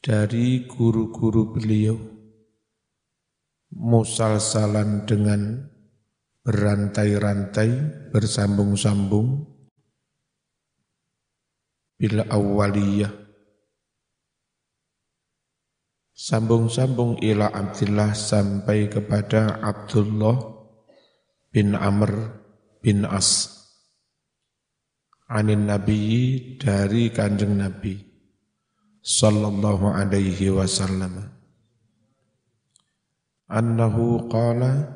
dari guru-guru beliau musalsalan dengan berantai-rantai bersambung-sambung. Bila awaliyah sambung-sambung ila Abdullah sampai kepada Abdullah bin Amr bin As. Anin Nabi dari kanjeng Nabi sallallahu alaihi wasallam annahu qala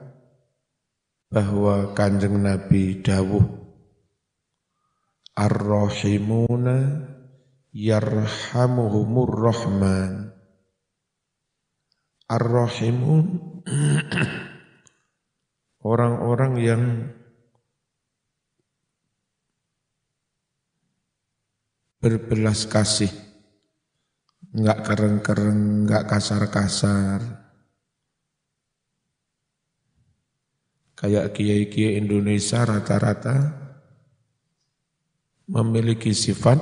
bahwa kanjeng Nabi dawuh Ar-Rahimuna yarhamuhumur Rahman. Ar-Rahimun orang-orang yang berbelas kasih, enggak keren-keren, enggak kasar-kasar. Kayak kiai-kiai Indonesia rata-rata memiliki sifat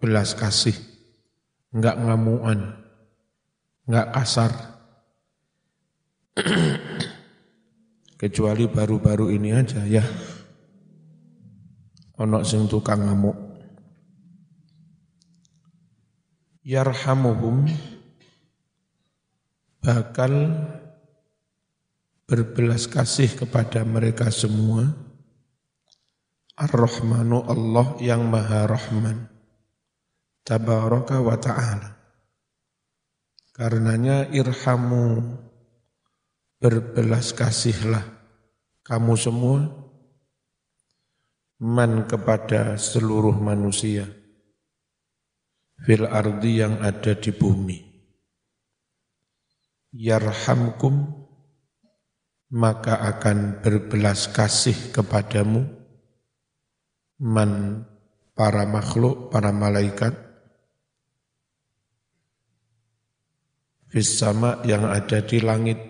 belas kasih, enggak ngamuan, enggak kasar. Kecuali baru-baru ini aja ya. Onok sing tukang ngamuk. Yarhamuhum bakal berbelas kasih kepada mereka semua Ar-Rahmanu Allah yang Maha Rahman. Tabaraka wa ta'ala. Karenanya irhamu berbelas kasihlah kamu semua man kepada seluruh manusia fil ardi yang ada di bumi. Yarhamkum maka akan berbelas kasih kepadamu man para makhluk, para malaikat fis sama yang ada di langit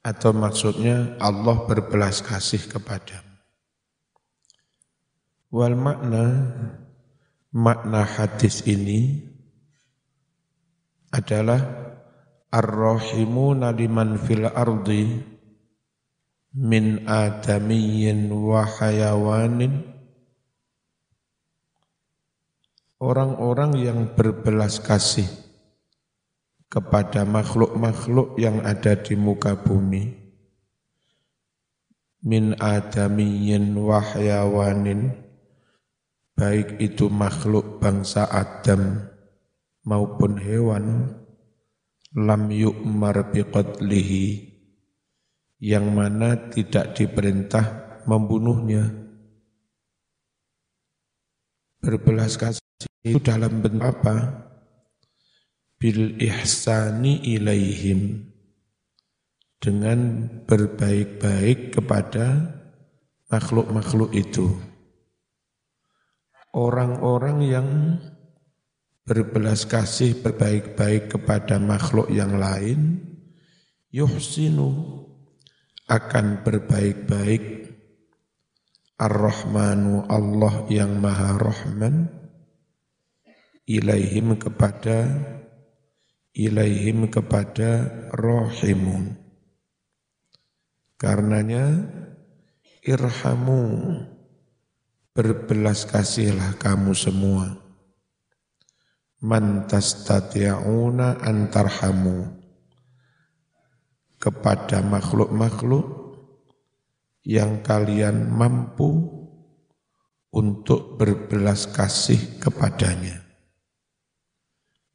atau maksudnya Allah berbelas kasih kepada Wal makna makna hadis ini adalah ar-rahimuna liman fil ardi min adamiyyin wa hayawanin. Orang-orang yang berbelas kasih kepada makhluk-makhluk yang ada di muka bumi. Min adamiyyin wa hayawanin baik itu makhluk bangsa Adam maupun hewan lam yu'mar biqadlihi yang mana tidak diperintah membunuhnya. Berbelas kasih itu dalam bentuk apa? Bil ihsani ilaihim. Dengan berbaik-baik kepada makhluk-makhluk itu. Orang-orang yang berbelas kasih berbaik-baik kepada makhluk yang lain, yuhsinu akan berbaik-baik. Ar-Rahmanu Allah yang Maha Rahman ilaihim kepada ilaihim kepada rahimun. Karenanya irhamu berbelas kasihlah kamu semua. Man tastati'una antarhamu. Kepada makhluk-makhluk yang kalian mampu untuk berbelas kasih kepadanya.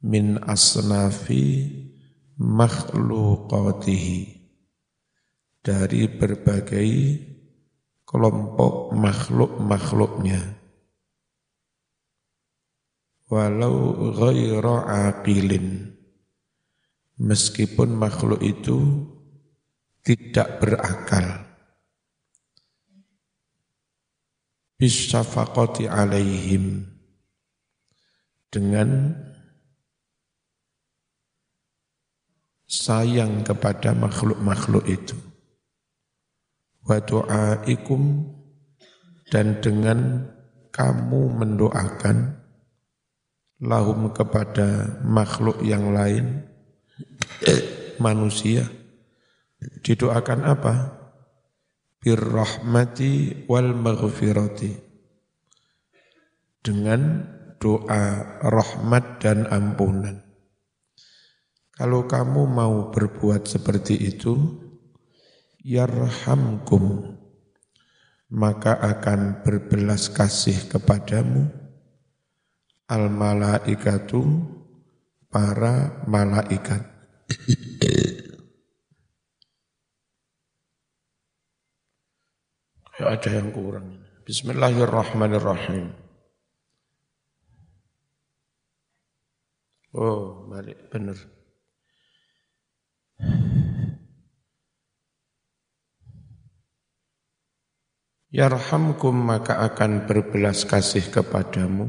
Min asnafi makhlukatihi dari berbagai kelompok makhluk-makhluknya. Walau ghaira aqilin meskipun makhluk itu tidak berakal. Bisafakoti alaihim dengan sayang kepada makhluk-makhluk itu. Wa du'aikum dan dengan kamu mendoakan lahum kepada makhluk yang lain manusia. Didoakan apa? Birrahmati wal maghfirati. Dengan doa rahmat dan ampunan. Kalau kamu mau berbuat seperti itu yarhamkum maka akan berbelas kasih kepadamu. Al malaikatu para malaikat. Ya ada yang kurang Bismillahirrahmanirrahim. Oh balik. Benar Yarhamkum maka akan berbelas kasih kepadamu.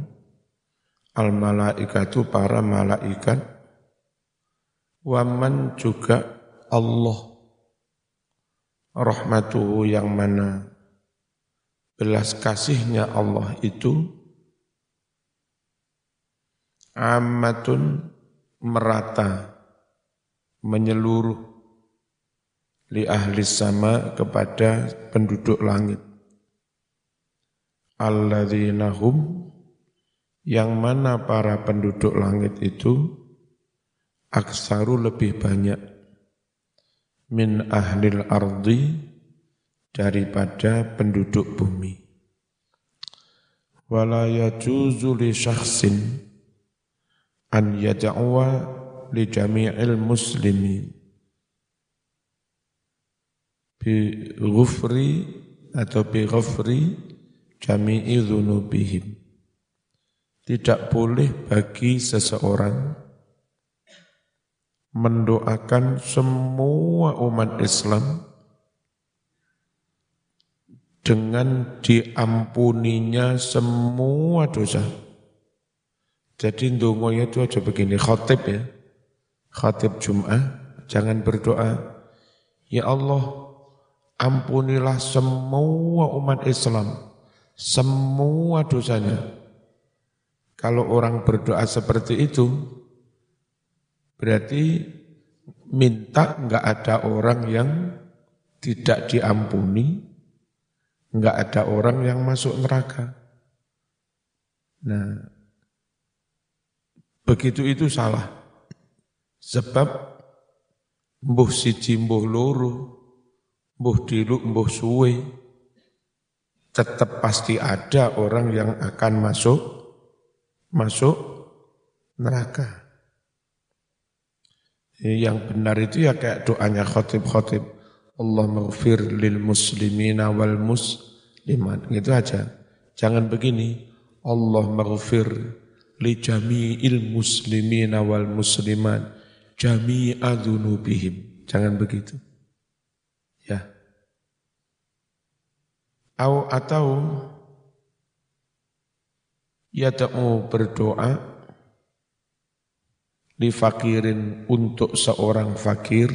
Al malaikatu para malaikat. Waman juga Allah. Rahmatuhu yang mana belas kasihnya Allah itu amatun merata menyeluruh li ahli sama kepada penduduk langit alladzina hum yang mana para penduduk langit itu aksaru lebih banyak min ahlil ardi daripada penduduk bumi. Wala yajuzu li syakhsin an yad'uwa li jami'il muslimin bi ghufri atau bi ghafri jami'i dzunubihim. Tidak boleh bagi seseorang mendoakan semua umat Islam dengan diampuninya semua dosa. Jadi ndongonya itu aja begini, khotib ya. Khotib Jum'ah, jangan berdoa, Ya Allah, ampunilah semua umat Islam semua dosanya. Kalau orang berdoa seperti itu, berarti minta enggak ada orang yang tidak diampuni, enggak ada orang yang masuk neraka. Nah, begitu itu salah. Sebab mbuh siji mbuh loro, mbuh diluk mbuh suwe, tetap pasti ada orang yang akan masuk masuk neraka. Yang benar itu ya kayak doanya khotib-khotib. Allah maghfir lil muslimina wal muslimat. Gitu aja. Jangan begini. Allah maghfir li jami'il muslimina wal muslimat. Jami'a dhunubihim. Jangan begitu. Ya. Au atau yada'u berdoa di fakirin untuk seorang fakir.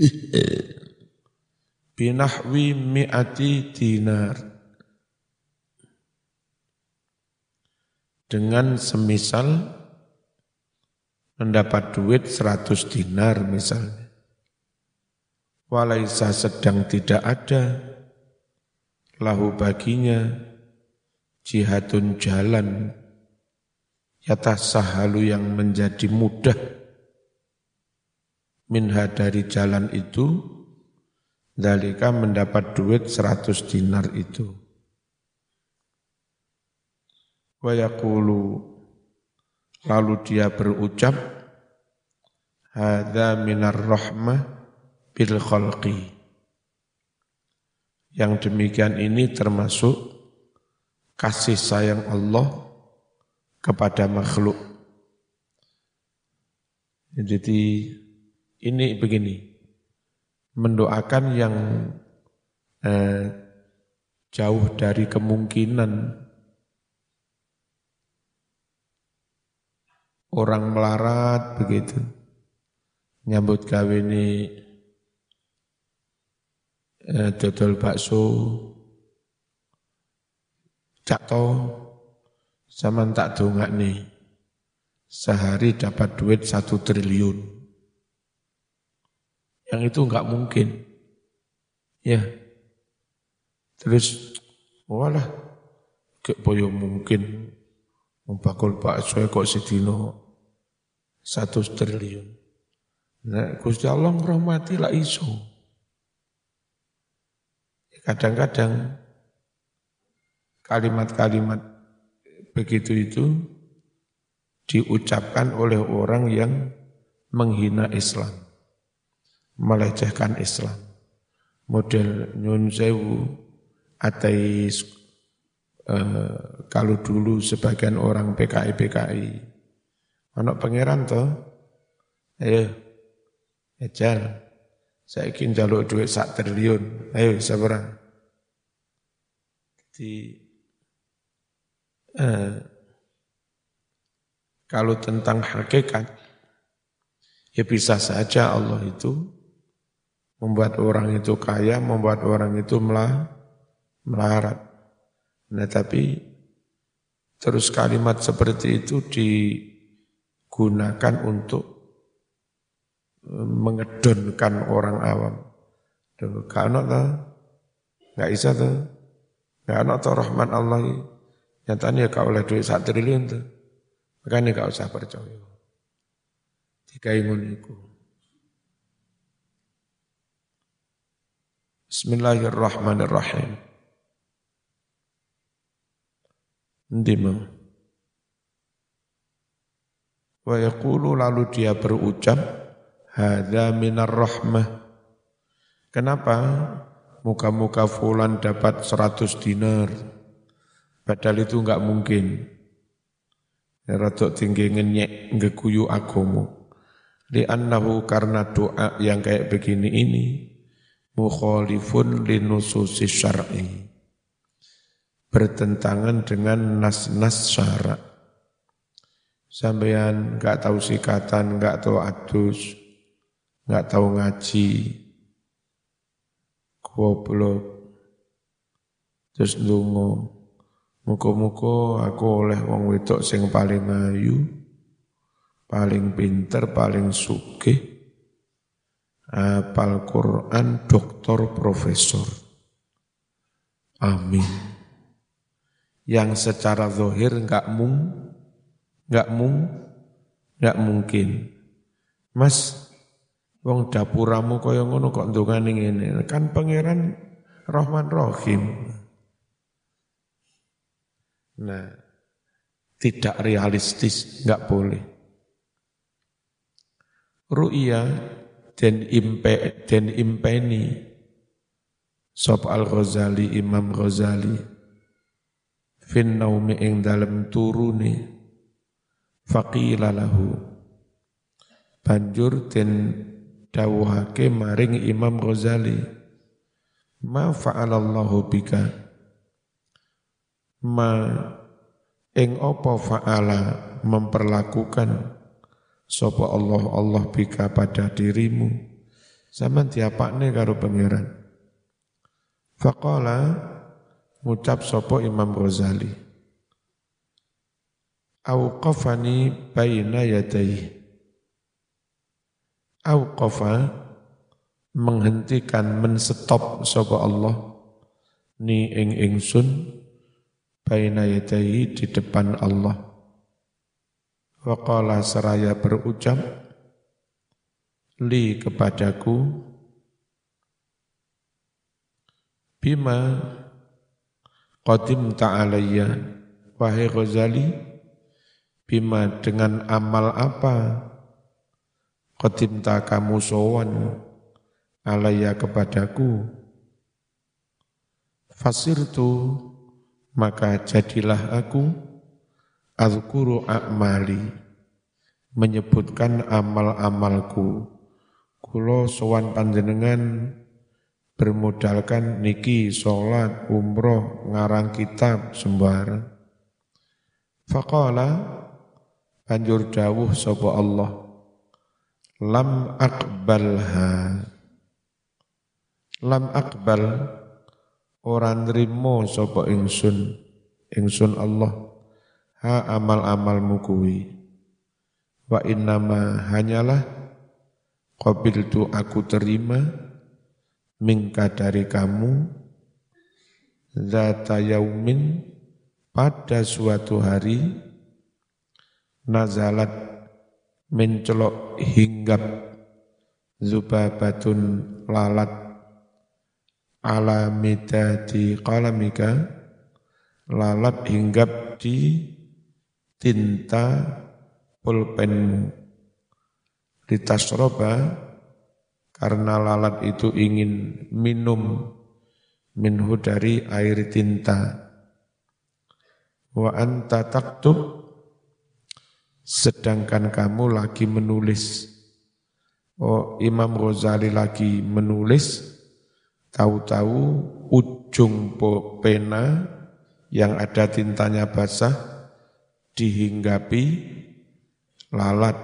Binahwi mi'ati dinar. Dengan semisal mendapat duit 100 dinar misalnya. Walaisa sedang tidak ada lahu baginya jihadun jalan sahalu yang menjadi mudah. Minha dari jalan itu dalika mendapat duit seratus dinar itu. Wayakulu lalu dia berucap hadza minar rahmah bil khalqi yang demikian ini termasuk kasih sayang Allah kepada makhluk. Jadi ini begini, mendoakan yang eh, jauh dari kemungkinan orang melarat begitu, nyambut kawini eh, dodol bakso, cakto, Zaman tak dongak nih, sehari dapat duit satu triliun. Yang itu enggak mungkin. Ya. Terus, walah, ke boyo mungkin. Membakul Pak Soe kok sidino satu triliun. Nah, Gusti Allah ngrahmati lah iso. Kadang-kadang kalimat-kalimat begitu itu diucapkan oleh orang yang menghina Islam, melecehkan Islam. Model Nyun Sewu, ateis, eh, kalau dulu sebagian orang PKI PKI, anak pangeran toh, ayo, ejal, saya ingin jaluk duit sak triliun, ayo seberang. Di eh, kalau tentang hakikat, ya bisa saja Allah itu membuat orang itu kaya, membuat orang itu melah, melarat. Nah tapi terus kalimat seperti itu digunakan untuk mengedonkan orang awam. Tuh, kalau nggak bisa tuh. Ya anak tau rahman Allah nyatanya kau oleh duit satu triliun tuh. Makanya kau usah percaya. Tiga ingun itu. Bismillahirrahmanirrahim. Ndima. Wa yaqulu lalu dia berucap, Hada minar rahmah. Kenapa? muka-muka fulan dapat 100 dinar. Padahal itu enggak mungkin. Ya, Ratuk tinggi ngenyek ngeguyu agomo. annahu karena doa yang kayak begini ini mukhalifun linususi syar'i bertentangan dengan nas-nas syarak. Sampean enggak tahu sikatan, enggak tahu adus, enggak tahu ngaji, goblok. Terus ndonga muga-muga aku oleh wong wedok sing paling ayu paling pinter paling sugih apal Quran doktor profesor. Amin. Yang secara zahir enggak mung enggak mung enggak mungkin. Mas Wong dapuramu kaya ngono kok ndongane ngene. Kan pangeran Rahman Rahim. Nah, tidak realistis, enggak boleh. Ru'ya dan impe dan impeni Sob Al-Ghazali Imam Ghazali fin naumi ing dalem turune faqila lahu banjur den dawuhake maring Imam Ghazali. Ma fa'alallahu bika? Ma ing apa fa'ala memperlakukan sapa Allah Allah bika pada dirimu? Zaman diapakne karo pangeran? Faqala ngucap sapa Imam Ghazali. Auqafani baina yadayhi Auqafa menghentikan menstop sapa Allah ni ing ingsun baina yadai di depan Allah. Waqala seraya berucap li kepadaku bima qadim ta'alayya wahai Ghazali bima dengan amal apa Qadimta kamu sowan alaya kepadaku. Fasirtu maka jadilah aku. Azkuru a'mali Menyebutkan amal-amalku. Kulo sowan panjenengan bermodalkan niki sholat, umroh, ngarang kitab, sembarang. Faqala banjur dawuh sapa Allah lam akbalha. Lam akbal ora nrimo sapa ingsun ingsun Allah. Ha amal-amalmu kuwi. Wa innama hanyalah qabiltu aku terima mingka dari kamu zata yaumin pada suatu hari nazalat mencelok hinggap zubabatun lalat ala midati qalamika lalat hinggap di tinta pulpenmu litasroba karena lalat itu ingin minum minhu dari air tinta. Wa anta taktub sedangkan kamu lagi menulis. Oh, Imam Ghazali lagi menulis, tahu-tahu ujung pena yang ada tintanya basah dihinggapi lalat.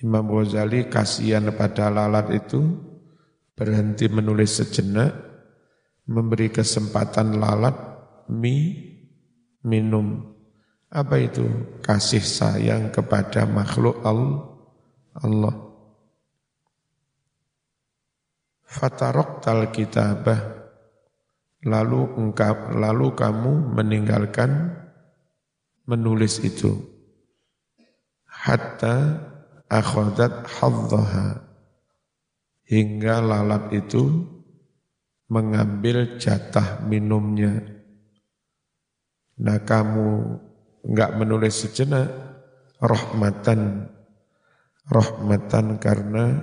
Imam Ghazali kasihan pada lalat itu, berhenti menulis sejenak, memberi kesempatan lalat mi minum apa itu? Kasih sayang kepada makhluk Allah. Fatarok tal kitabah. Lalu engkau, lalu kamu meninggalkan menulis itu. Hatta akhadat hadzaha. Hingga lalat itu mengambil jatah minumnya. Nah kamu enggak menulis sejenak rahmatan rahmatan karena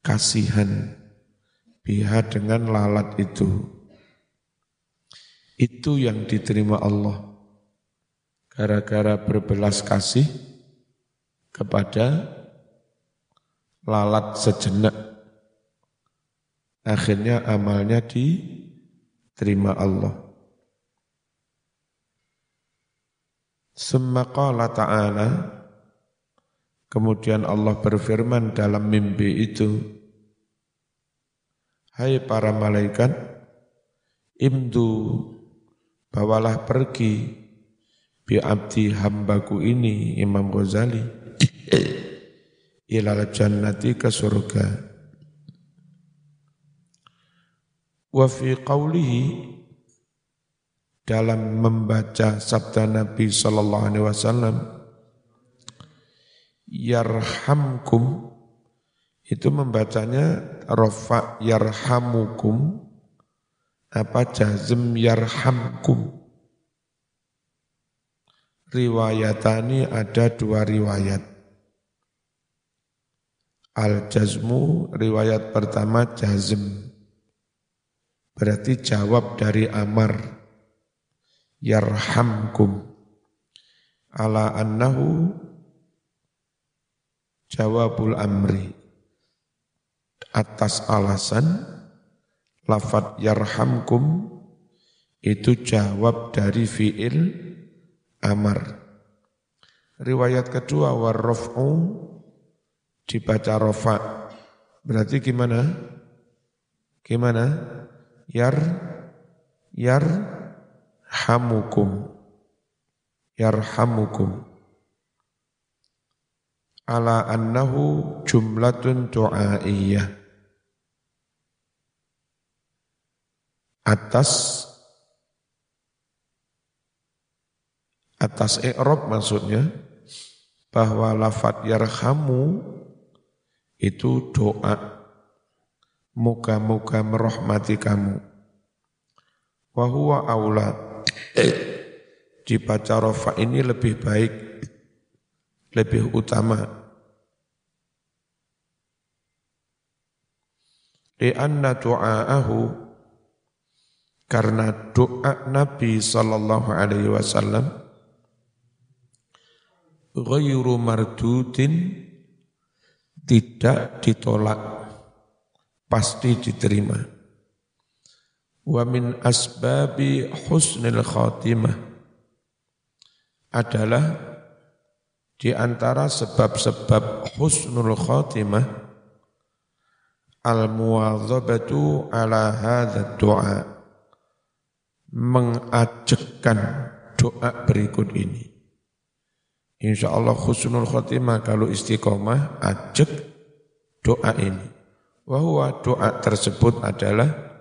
kasihan biha dengan lalat itu. Itu yang diterima Allah. Gara-gara berbelas kasih kepada lalat sejenak. Akhirnya amalnya diterima Allah Summa qala ta'ala. Kemudian Allah berfirman dalam mimpi itu Hai para malaikat Imdu Bawalah pergi Bi abdi hambaku ini Imam Ghazali Ilal jannati ke surga. Wa fi qawlihi dalam membaca sabda Nabi sallallahu alaihi wasallam yarhamkum itu membacanya rafa yarhamukum apa jazm yarhamkum. Riwayatani ada dua riwayat. Al jazmu riwayat pertama jazm berarti jawab dari amar yarhamkum ala annahu jawabul amri atas alasan lafat yarhamkum itu jawab dari fiil amar. Riwayat kedua warraf'u dibaca rofa. Berarti gimana? Gimana? Yar yar yarhamukum. Yarhamukum. Ala annahu jumlatun du'aiyah. Atas. Atas i'rab maksudnya. Bahwa lafat yarhamu itu doa. Muka-muka merahmati kamu. Wa huwa aula dibaca rofa ini lebih baik, lebih utama. Lianna du'aahu karena doa Nabi sallallahu alaihi wasallam ghairu mardudin tidak ditolak pasti diterima wa min asbabi husnil khatimah adalah di antara sebab-sebab husnul khatimah al muwadzabatu ala hadha doa mengajekan doa berikut ini. Insya Allah khusnul khotimah kalau istiqomah ajak doa ini. Bahwa doa tersebut adalah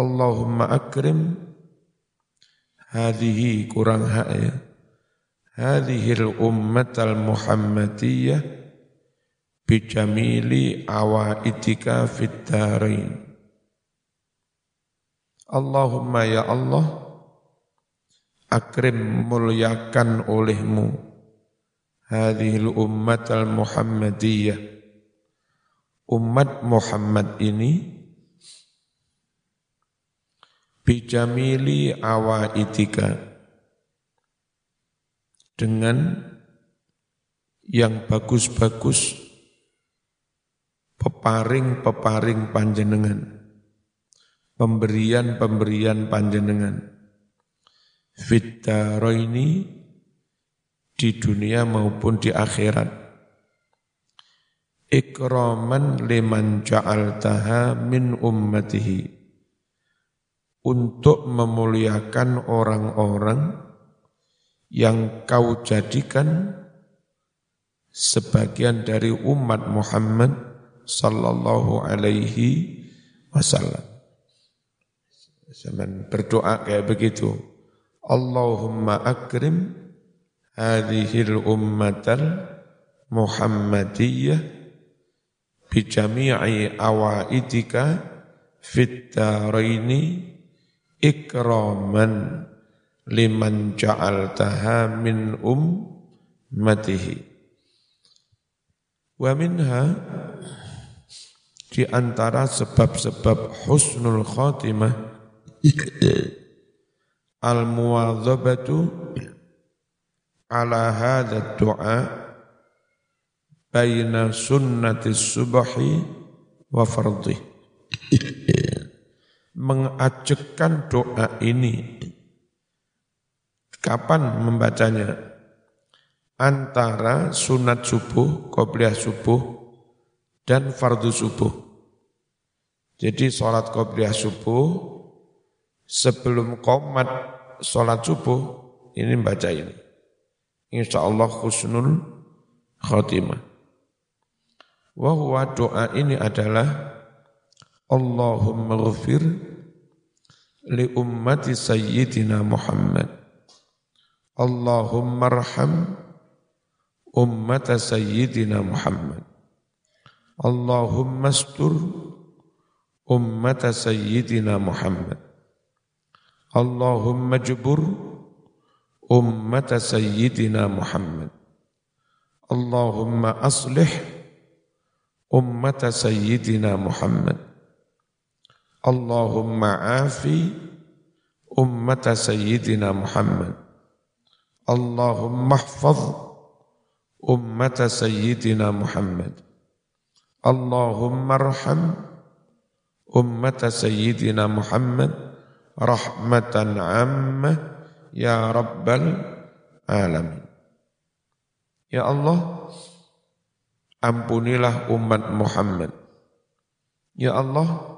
Allahumma akrim hadhihi kurang hak ya. Hadhihi ummat al-muhammadiyah bijamili awaitika fid darain. Allahumma ya Allah akrim muliakan olehmu hadhil ummat al muhammadiyah umat Muhammad ini bijamili awaitika dengan yang bagus-bagus peparing-peparing panjenengan pemberian-pemberian panjenengan. Ini di dunia maupun di akhirat. Ikraman liman ja'altaha min ummatihi untuk memuliakan orang-orang yang kau jadikan sebagian dari umat Muhammad sallallahu alaihi wasallam. Zaman berdoa kayak begitu. Allahumma akrim hadhil ummatal Muhammadiyah bijami'i awaidika fit daraini ikraman liman ja'altaha min ummatihi. Wa minha di antara sebab-sebab husnul khatimah al-muwadzabatu ala hadha du'a baina sunnati subhi wa fardhi mengajakkan doa ini kapan membacanya antara sunat subuh, qobliyah subuh dan fardu subuh. Jadi sholat qobliyah subuh sebelum komat sholat subuh, ini baca ini. Insya Allah khusnul khotimah. Wahwa doa ini adalah Allahumma ghafir li ummati sayyidina Muhammad. Allahumma arham ummata sayyidina Muhammad. Allahumma astur ummata sayyidina Muhammad. Allahumma jubur ummata sayyidina Muhammad. Allahumma aslih ummata sayyidina Muhammad. Allahumma afi ummata sayyidina Muhammad. Allahumma hfaz ummata sayyidina Muhammad. Allahumma arham ummata sayyidina Muhammad rahmatan ammah ya rabbal alamin. Ya Allah, ampunilah umat Muhammad. Ya Allah,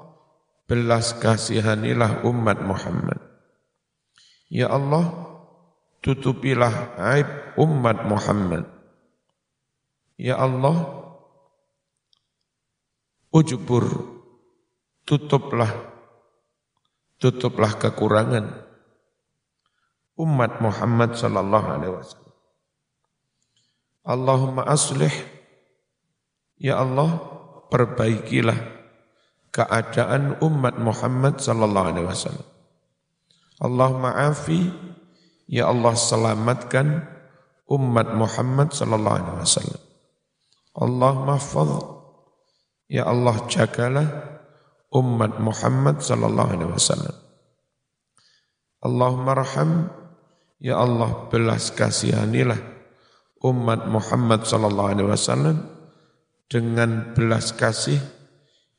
belas kasihanilah umat Muhammad. Ya Allah, tutupilah aib umat Muhammad. Ya Allah, ujubur, tutuplah tutuplah kekurangan umat Muhammad sallallahu alaihi wasallam. Allahumma aslih ya Allah perbaikilah keadaan umat Muhammad sallallahu alaihi wasallam. Allahumma afi ya Allah selamatkan umat Muhammad sallallahu alaihi wasallam. Allahumma hafaz ya Allah jagalah umat Muhammad sallallahu alaihi wasallam. Allahumma raham ya Allah belas kasihanilah umat Muhammad sallallahu alaihi wasallam dengan belas kasih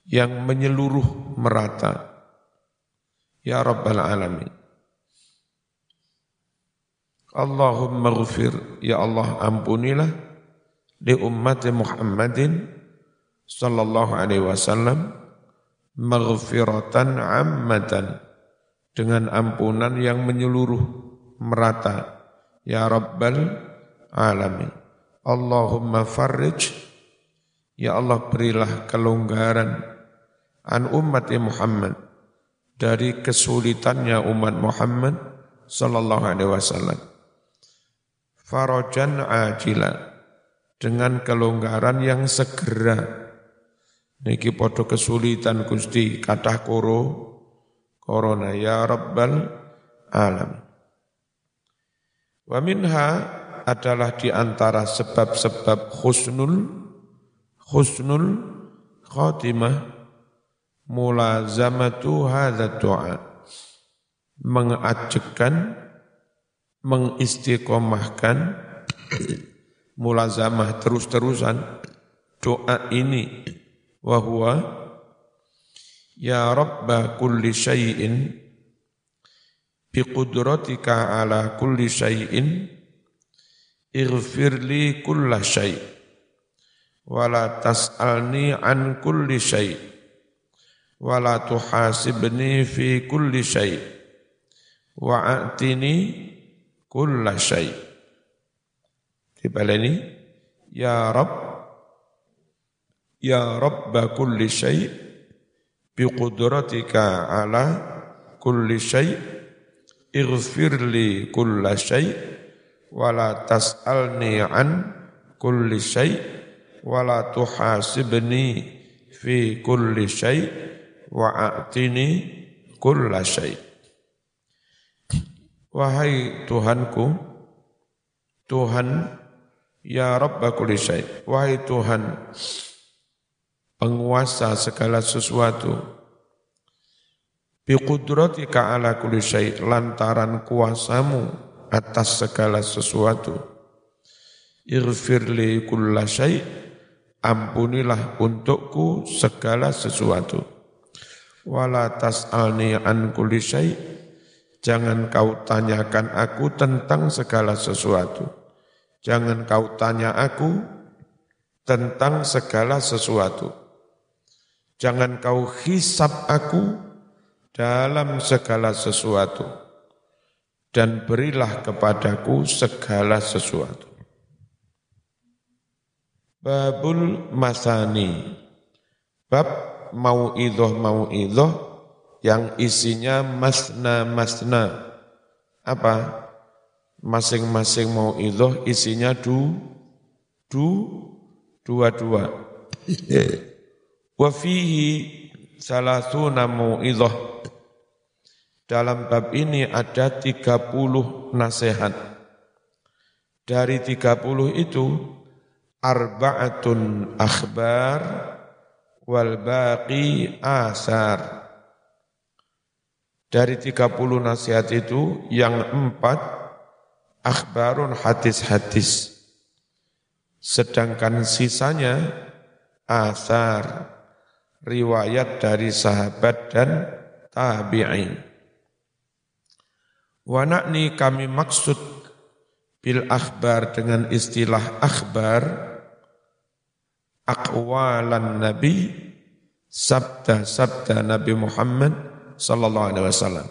yang menyeluruh merata. Ya Rabbal Alamin. Allahumma ghafir, ya Allah ampunilah di umat Muhammadin sallallahu alaihi wasallam maghfiratan ammatan dengan ampunan yang menyeluruh merata. Ya Rabbal Alamin. Allahumma farrij, Ya Allah berilah kelonggaran an umat Muhammad dari kesulitannya umat Muhammad sallallahu alaihi wasallam. Farajan ajila dengan kelonggaran yang segera. Niki podo kesulitan Gusti kathah koro corona ya rabbal alam. Wa minha adalah di antara sebab-sebab husnul husnul khatimah mulazamatu hadza du'a mengajakkan mengistiqomahkan mulazamah terus-terusan doa ini. Wa ya rabba kulli syai'in biqudratika ala kulli syai'in ighfirli kulla syai' wala tas'alni an kulli syai' wala tuhasibni fi kulli syai' wa'atini kulla syai' dibaleni ya rab ya rabba kulli syai' bi qudratika ala kulli syai' ighfirli kulla syai' wala tas'alni an kulli syai' wala tuhasibni fi kulli syai' wa a'tini kulla syai' Wahai Tuhanku Tuhan ya Rabb kulli syai' wahai Tuhan penguasa segala sesuatu bi qudratika ala kulli syai' lantaran kuasamu atas segala sesuatu. Irfirli kulla syai' ampunilah untukku segala sesuatu. Wala tas'alni an kulli jangan kau tanyakan aku tentang segala sesuatu. Jangan kau tanya aku tentang segala sesuatu. Jangan kau hisap aku dalam segala sesuatu. Dan berilah kepadaku segala sesuatu. Babul Masani Bab mau idoh mau idoh yang isinya masna masna. Apa? Masing-masing mau idoh isinya du du dua dua wa fihi salasuna mau idoh dalam bab ini ada 30 nasihat. Dari 30 itu arba'atun akhbar wal baqi asar. Dari 30 nasihat itu yang empat akhbarun hadis-hadis. Sedangkan sisanya asar riwayat dari sahabat dan tabi'in. Wa na'ni kami maksud bil akhbar dengan istilah akhbar aqwalan Nabi sabda-sabda Nabi Muhammad sallallahu alaihi wasallam.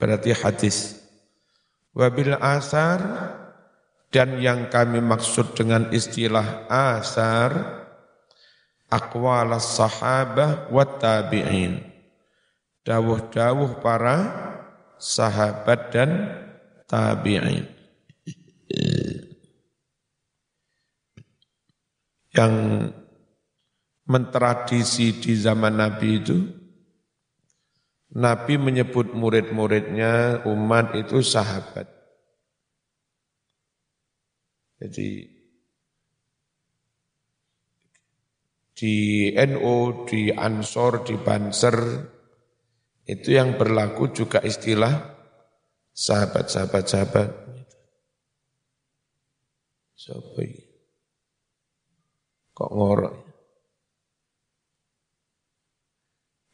Berarti hadis. Wabil asar dan yang kami maksud dengan istilah asar aqwal sahabah wa tabi'in. Dawuh-dawuh para sahabat dan tabi'in yang mentradisi di zaman Nabi itu, Nabi menyebut murid-muridnya umat itu sahabat. Jadi di NO, di Ansor, di Banser, itu yang berlaku juga istilah sahabat-sahabat-sahabat. Sahabat. Kok ngorok?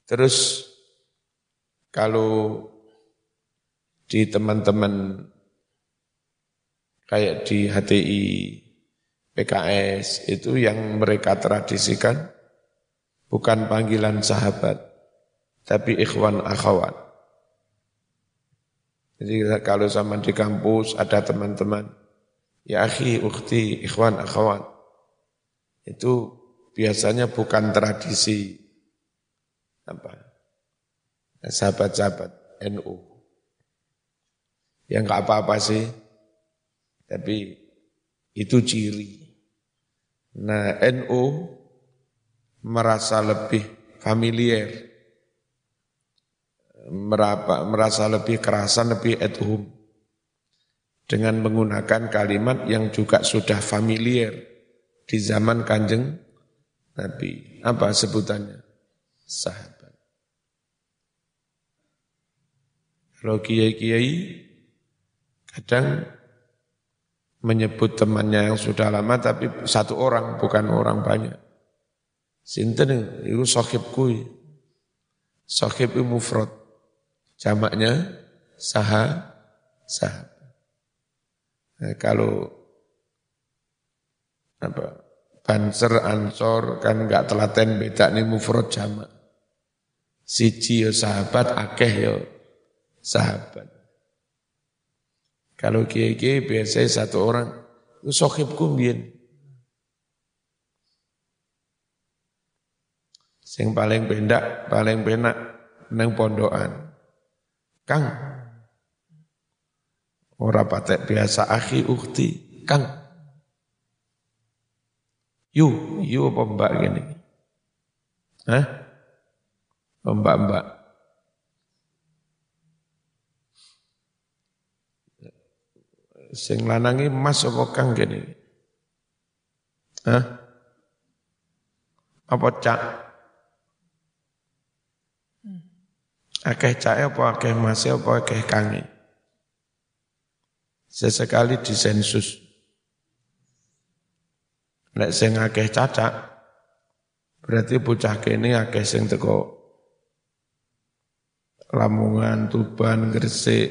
Terus kalau di teman-teman kayak di HTI, PKS itu yang mereka tradisikan bukan panggilan sahabat, tapi ikhwan akhwat. Jadi kalau zaman di kampus ada teman-teman, ya akhi, ukhti, ikhwan, akhwat, itu biasanya bukan tradisi. Apa? Sahabat-sahabat NU. Yang nggak apa-apa sih, tapi itu ciri. Nah NU merasa lebih familiar, merasa lebih kerasan, lebih at home. Dengan menggunakan kalimat yang juga sudah familiar di zaman kanjeng Nabi. Apa sebutannya? Sahabat. Kalau kiai-kiai kadang menyebut temannya yang sudah lama tapi satu orang bukan orang banyak. Sinten itu sahibku. Sahib itu mufrad. Jamaknya saha sahabat. Nah, kalau apa banser ansor kan enggak telaten beda nih mufrad jamak. Siji ya sahabat, akeh ya sahabat. Kalau kiai-kiai biasanya satu orang, itu sohib kumbien. Sing paling pendak, paling penak neng pondokan. Kang, ora patek biasa akhi ukti, Kang. Yu, yu apa mbak gini? Hah? Mbak-mbak. Sing lanangi mas apa kang gini? Hah? Apa cak? Akeh cak apa akeh mas apa akeh kangi? Sesekali disensus. Nek sing akeh cacak, berarti bocah kene akeh sing teko Lamongan, Tuban, Gresik,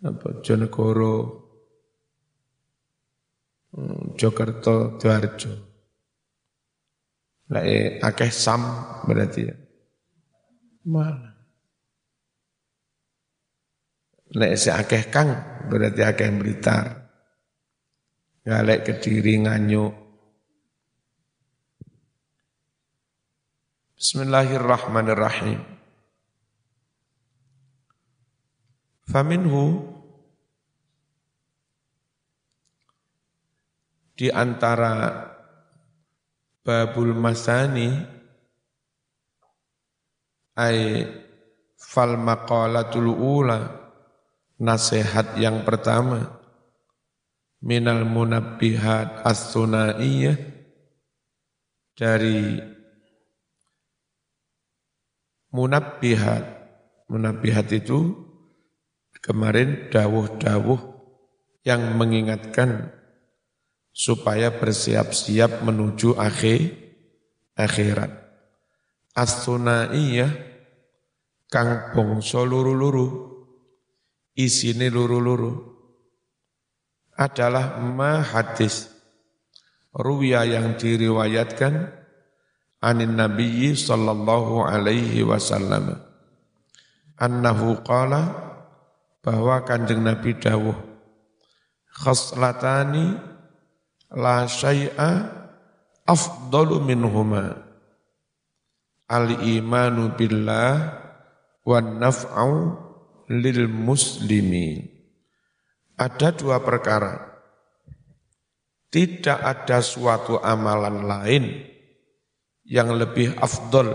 apa Jonegoro, hmm, Jokerto, Dwarjo. Lah eh, akeh sam berarti ya. Mana? Nek si akeh kang berarti akeh Blitar. Galek Kediri nganyuk. Bismillahirrahmanirrahim. Faminhu di antara babul masani ay fal maqalatul ula nasihat yang pertama minal munabbihat as-sunaiyah dari munabbihat munabbihat itu Kemarin dawuh-dawuh yang mengingatkan supaya bersiap-siap menuju akhir akhirat. As-sunaiyah kang bangsa luru-luru isine luru-luru adalah ma hadis. Ruwiya yang diriwayatkan anin nabiyyi sallallahu alaihi wasallam. Annahu qala bahwa kanjeng Nabi dawuh khaslatani la syai'a afdalu minhuma. Al imanu billah wan naf'u lil muslimin ada dua perkara tidak ada suatu amalan lain yang lebih afdol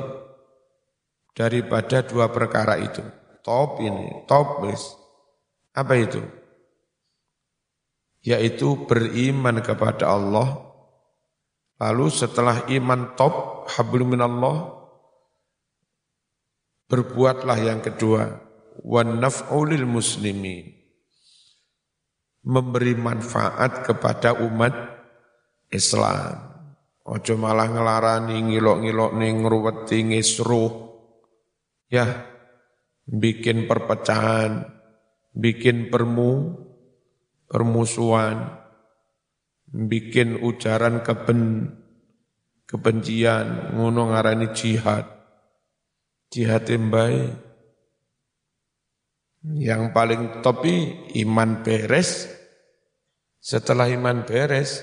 daripada dua perkara itu top ini top base apa itu? Yaitu beriman kepada Allah. Lalu setelah iman top, hablum minallah, berbuatlah yang kedua, wan naf'ulil muslimin. Memberi manfaat kepada umat Islam. Ojo malah ngelarani ngilok-ngilok ning ngruweti ngisruh. Ya, bikin perpecahan, bikin permu, permusuhan, bikin ujaran keben, kebencian, ngono ngarani jihad. Jihad embai. Yang paling topi iman beres. Setelah iman beres,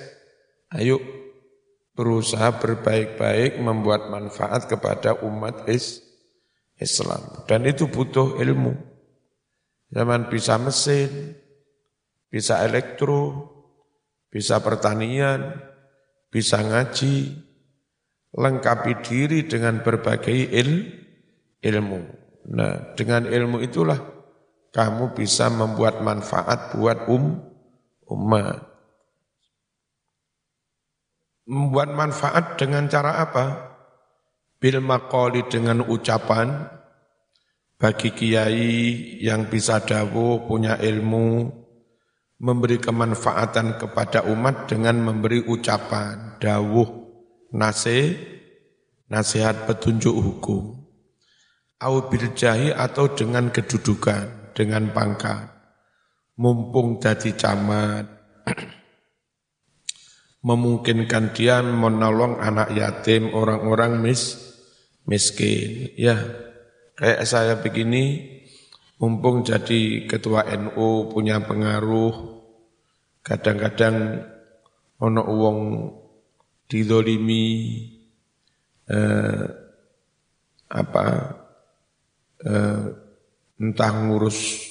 ayo berusaha berbaik-baik membuat manfaat kepada umat Islam. Dan itu butuh ilmu. Zaman bisa mesin, bisa elektro, bisa pertanian, bisa ngaji, lengkapi diri dengan berbagai il, ilmu. Nah, dengan ilmu itulah kamu bisa membuat manfaat buat um, umat. Membuat manfaat dengan cara apa? Bil maqali dengan ucapan bagi kiai yang bisa dawuh, punya ilmu, memberi kemanfaatan kepada umat dengan memberi ucapan, dawuh, nase, nasihat petunjuk hukum. Au birjahi atau dengan kedudukan dengan pangkat. Mumpung jadi camat, memungkinkan dia menolong anak yatim, orang-orang mis, miskin. Ya, kayak saya begini, mumpung jadi ketua NU punya pengaruh, kadang-kadang ono uang didolimi, eh, apa, eh, entah ngurus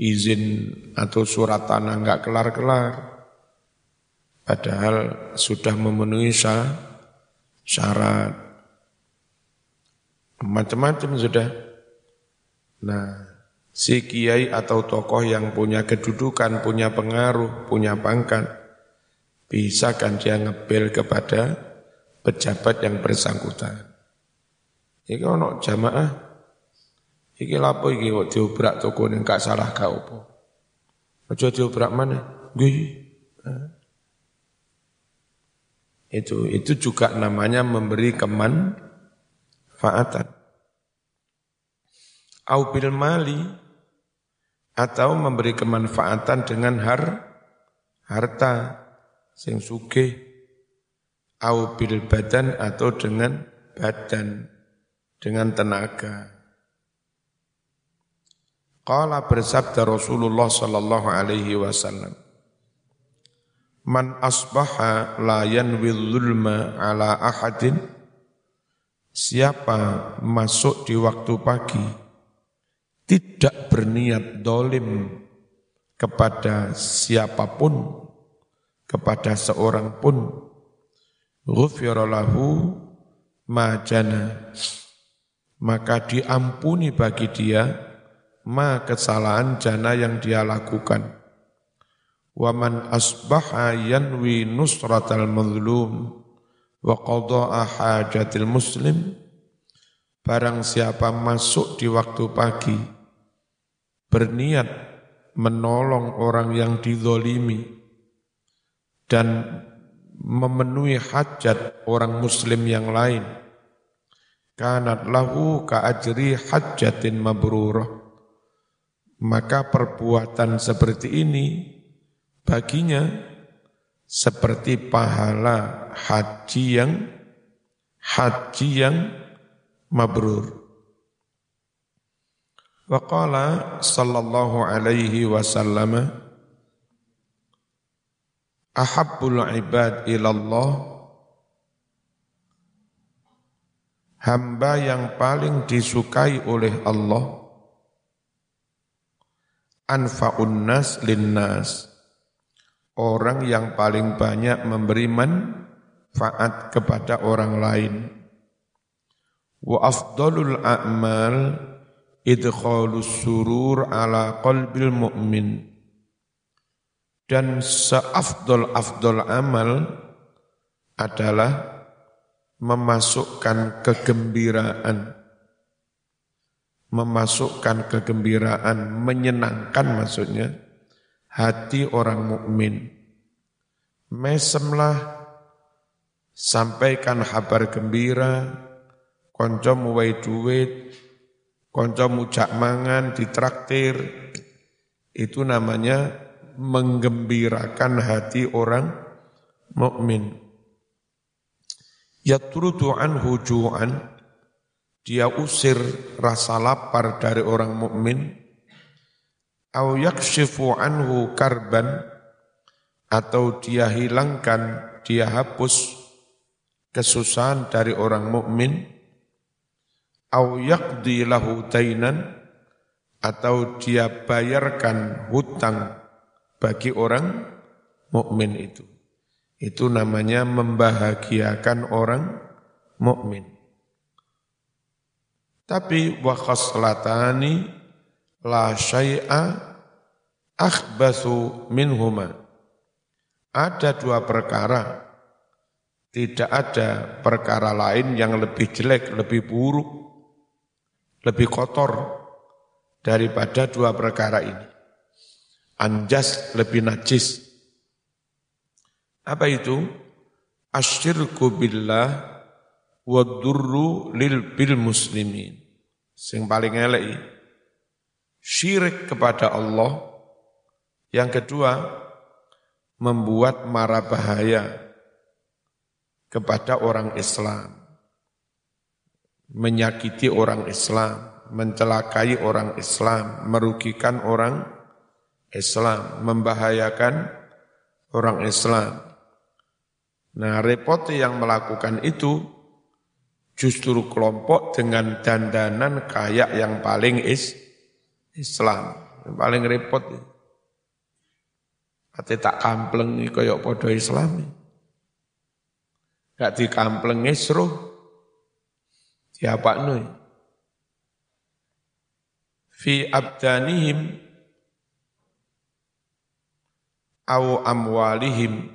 izin atau surat tanah nggak kelar-kelar. Padahal sudah memenuhi syarat. Macam-macam sudah. Nah, si kiai atau tokoh yang punya kedudukan, punya pengaruh, punya pangkat, bisa kan dia ngebel kepada pejabat yang bersangkutan. Ini kalau jamaah Iki lapo iki kok diobrak toko ning gak salah gak opo. Aja diobrak mana? Nggih. Itu itu juga namanya memberi kemanfaatan. Au bil mali atau memberi kemanfaatan dengan har harta sing sugih au bil badan atau dengan badan dengan tenaga. Qala bersabda Rasulullah sallallahu alaihi wasallam Man asbaha la yanwi zulma ala ahadin Siapa masuk di waktu pagi tidak berniat dolim kepada siapa pun, kepada seorang pun, ghufiralahu majana, maka diampuni bagi dia ma kesalahan jana yang dia lakukan. Waman asbaha yanwi nusratal mazlum wa qada'a hajatil muslim barang siapa masuk di waktu pagi berniat menolong orang yang dizolimi dan memenuhi hajat orang muslim yang lain kanat lahu ka ajri hajatin mabrurah maka perbuatan seperti ini baginya seperti pahala haji yang haji yang mabrur. Waqala sallallahu alaihi wasallam Ahabbul ibad ilallah Hamba yang paling disukai oleh Allah anfa'un nas linnas. Orang yang paling banyak memberi manfaat kepada orang lain. Wa afdalul a'mal idkhalus surur ala qalbil mu'min. Dan seafdol-afdol amal adalah memasukkan kegembiraan memasukkan kegembiraan, menyenangkan maksudnya hati orang mukmin. Mesemlah sampaikan kabar gembira, konco muwai duit, konco mujak mangan, ditraktir, itu namanya menggembirakan hati orang mukmin. Yatrudu anhu ju'an dia usir rasa lapar dari orang mukmin au yakshifu anhu karban atau dia hilangkan, dia hapus kesusahan dari orang mukmin au yaqdi lahu tainan atau dia bayarkan hutang bagi orang mukmin itu. Itu namanya membahagiakan orang mukmin. Tapi wa khaslatani la syai'a akhbathu minhuma. Ada dua perkara, tidak ada perkara lain yang lebih jelek, lebih buruk, lebih kotor daripada dua perkara ini. Anjas lebih najis. Apa itu? Asyirku billah wa durru lil bil muslimin. Sing paling elek syirik kepada Allah. Yang kedua, membuat mara bahaya kepada orang Islam, menyakiti orang Islam, mencelakai orang Islam, merugikan orang Islam, membahayakan orang Islam. Nah, repot yang melakukan itu justru kelompok dengan dandanan kayak yang paling is Islam, yang paling repot. Ate tak kampleng kaya padha Islam. Gak dikamplengi seruh. Diapakno. Fi abdanihim au amwalihim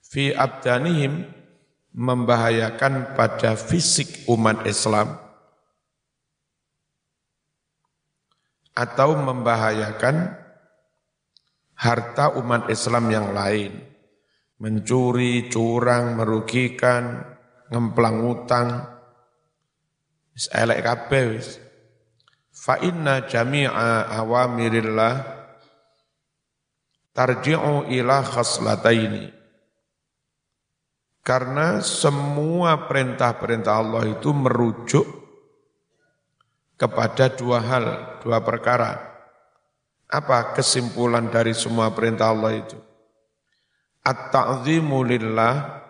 fi abdanihim membahayakan pada fisik umat Islam atau membahayakan harta umat Islam yang lain. Mencuri, curang, merugikan, ngemplang utang. Wis elek kabeh wis. Fa inna jami'a awamirillah tarji'u ila khaslataini. Karena semua perintah-perintah Allah itu merujuk kepada dua hal, dua perkara. Apa kesimpulan dari semua perintah Allah itu? At-ta'zimu lillah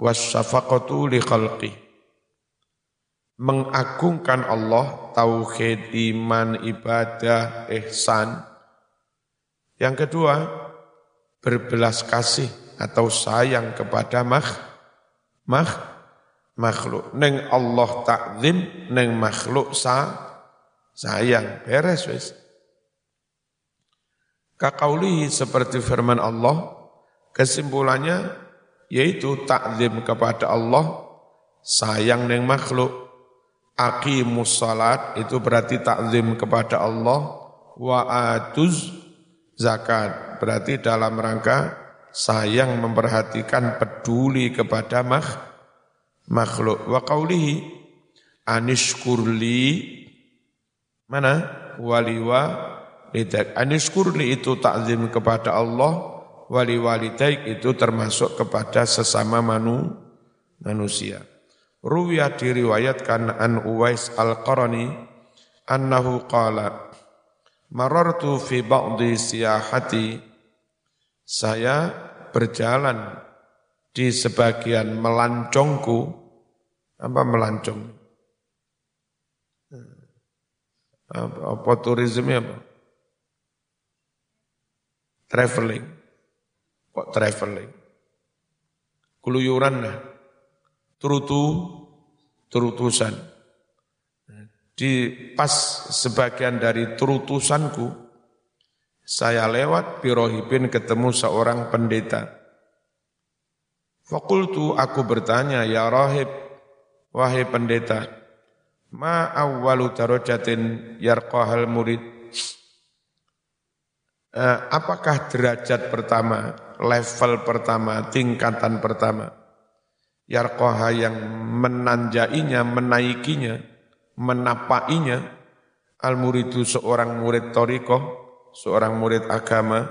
li khalqih. Mengagungkan Allah, tauhid, iman, ibadah, ihsan. Yang kedua, berbelas kasih atau sayang kepada makh, makh, makhluk. Neng Allah takzim, neng makhluk sa, sayang, beres wis. Kakaulihi seperti firman Allah, kesimpulannya yaitu takzim kepada Allah, sayang neng makhluk. Aqimus salat itu berarti takzim kepada Allah, wa atuz zakat berarti dalam rangka sayang memperhatikan peduli kepada makhluk. Wa qaulihi anishkurli Mana? Waliwa lidaik. Anishkurli itu takzim kepada Allah, wali walidaik itu termasuk kepada sesama manu, manusia. Ruwiyah diriwayatkan an Uwais al-Qarani annahu qala marartu fi ba'di siyahati saya berjalan di sebagian melancongku apa melancong apa, apa turisme apa? Traveling. Kok traveling? Keluyuran lah. Terutu, terutusan. Di pas sebagian dari terutusanku, saya lewat birohibin ketemu seorang pendeta. Fakultu aku bertanya, ya rahib, wahai pendeta, Ma awwalu darajatin yarqahal murid. Eh, apakah derajat pertama, level pertama, tingkatan pertama? Yarqaha yang menanjainya, menaikinya, menapainya, al-muridu seorang murid torikoh, seorang murid agama,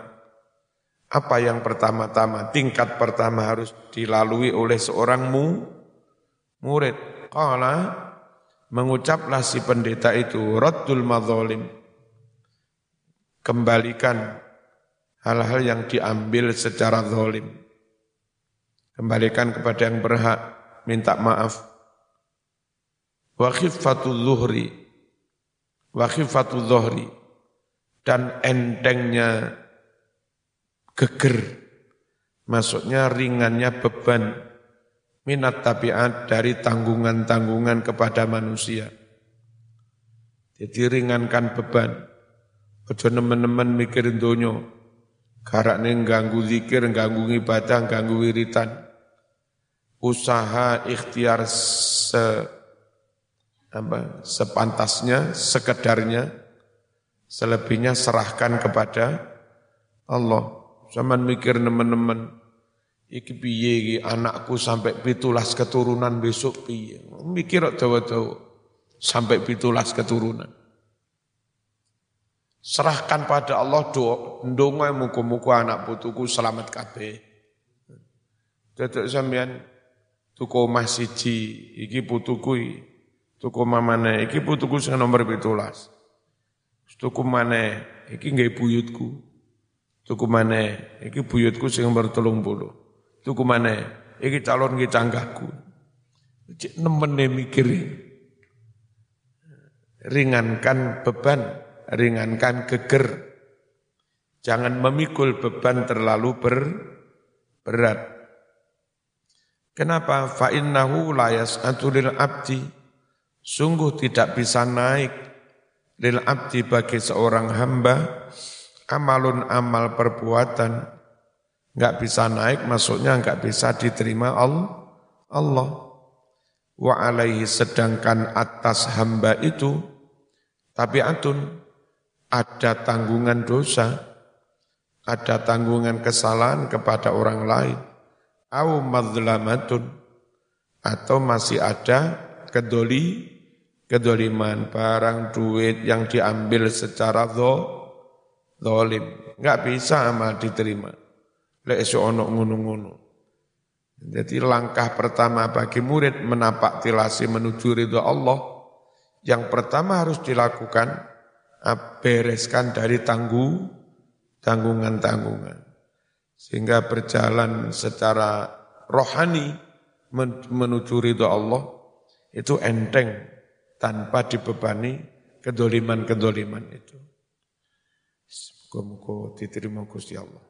apa yang pertama-tama, tingkat pertama harus dilalui oleh seorang mu, murid. Qala mengucaplah si pendeta itu raddul madzalim kembalikan hal-hal yang diambil secara zalim kembalikan kepada yang berhak minta maaf. Wa khifatul zuhri. Wa khifatul zuhri dan entengnya geger maksudnya ringannya beban minat tabiat dari tanggungan-tanggungan kepada manusia. Jadi ringankan beban. Ojo nemen-nemen mikirin donyo. Karaknya ganggu zikir, ganggu ibadah, ganggu wiritan. Usaha ikhtiar se, apa, sepantasnya, sekedarnya, selebihnya serahkan kepada Allah. Zaman mikir nemen-nemen, Iki piye iki anakku sampai pitulas keturunan besok piye. Mikir dawa-dawa sampai pitulas keturunan. Serahkan pada Allah doa, ndonga muga-muga anak putuku selamat kabeh. Dadek sampean tuku omah iki putuku. Tuku mamane, iki putuku sing nomor pitulas. Tuku maneh, iki nggih buyutku. Tuku maneh, iki buyutku sing nomor telung puluh. Tuku mana? Iki calon iki canggahku. Cik nemene mikir. Ringankan beban, ringankan geger. Jangan memikul beban terlalu ber, berat. Kenapa? Fa'innahu layas lil abdi. Sungguh tidak bisa naik lil abdi bagi seorang hamba amalun amal perbuatan nggak bisa naik, maksudnya nggak bisa diterima Allah. Allah. Wa alaihi sedangkan atas hamba itu, tapi atun ada tanggungan dosa, ada tanggungan kesalahan kepada orang lain, au madlamatun, atau masih ada kedoli, kedoliman barang duit yang diambil secara zolim. Nggak bisa amal diterima lek ono ngono-ngono. Jadi langkah pertama bagi murid menapak tilasi menuju ridho Allah, yang pertama harus dilakukan bereskan dari tanggung tanggungan-tanggungan. Sehingga berjalan secara rohani menuju ridho Allah itu enteng tanpa dibebani kedoliman-kedoliman itu. Semoga-moga diterima Gusti Allah.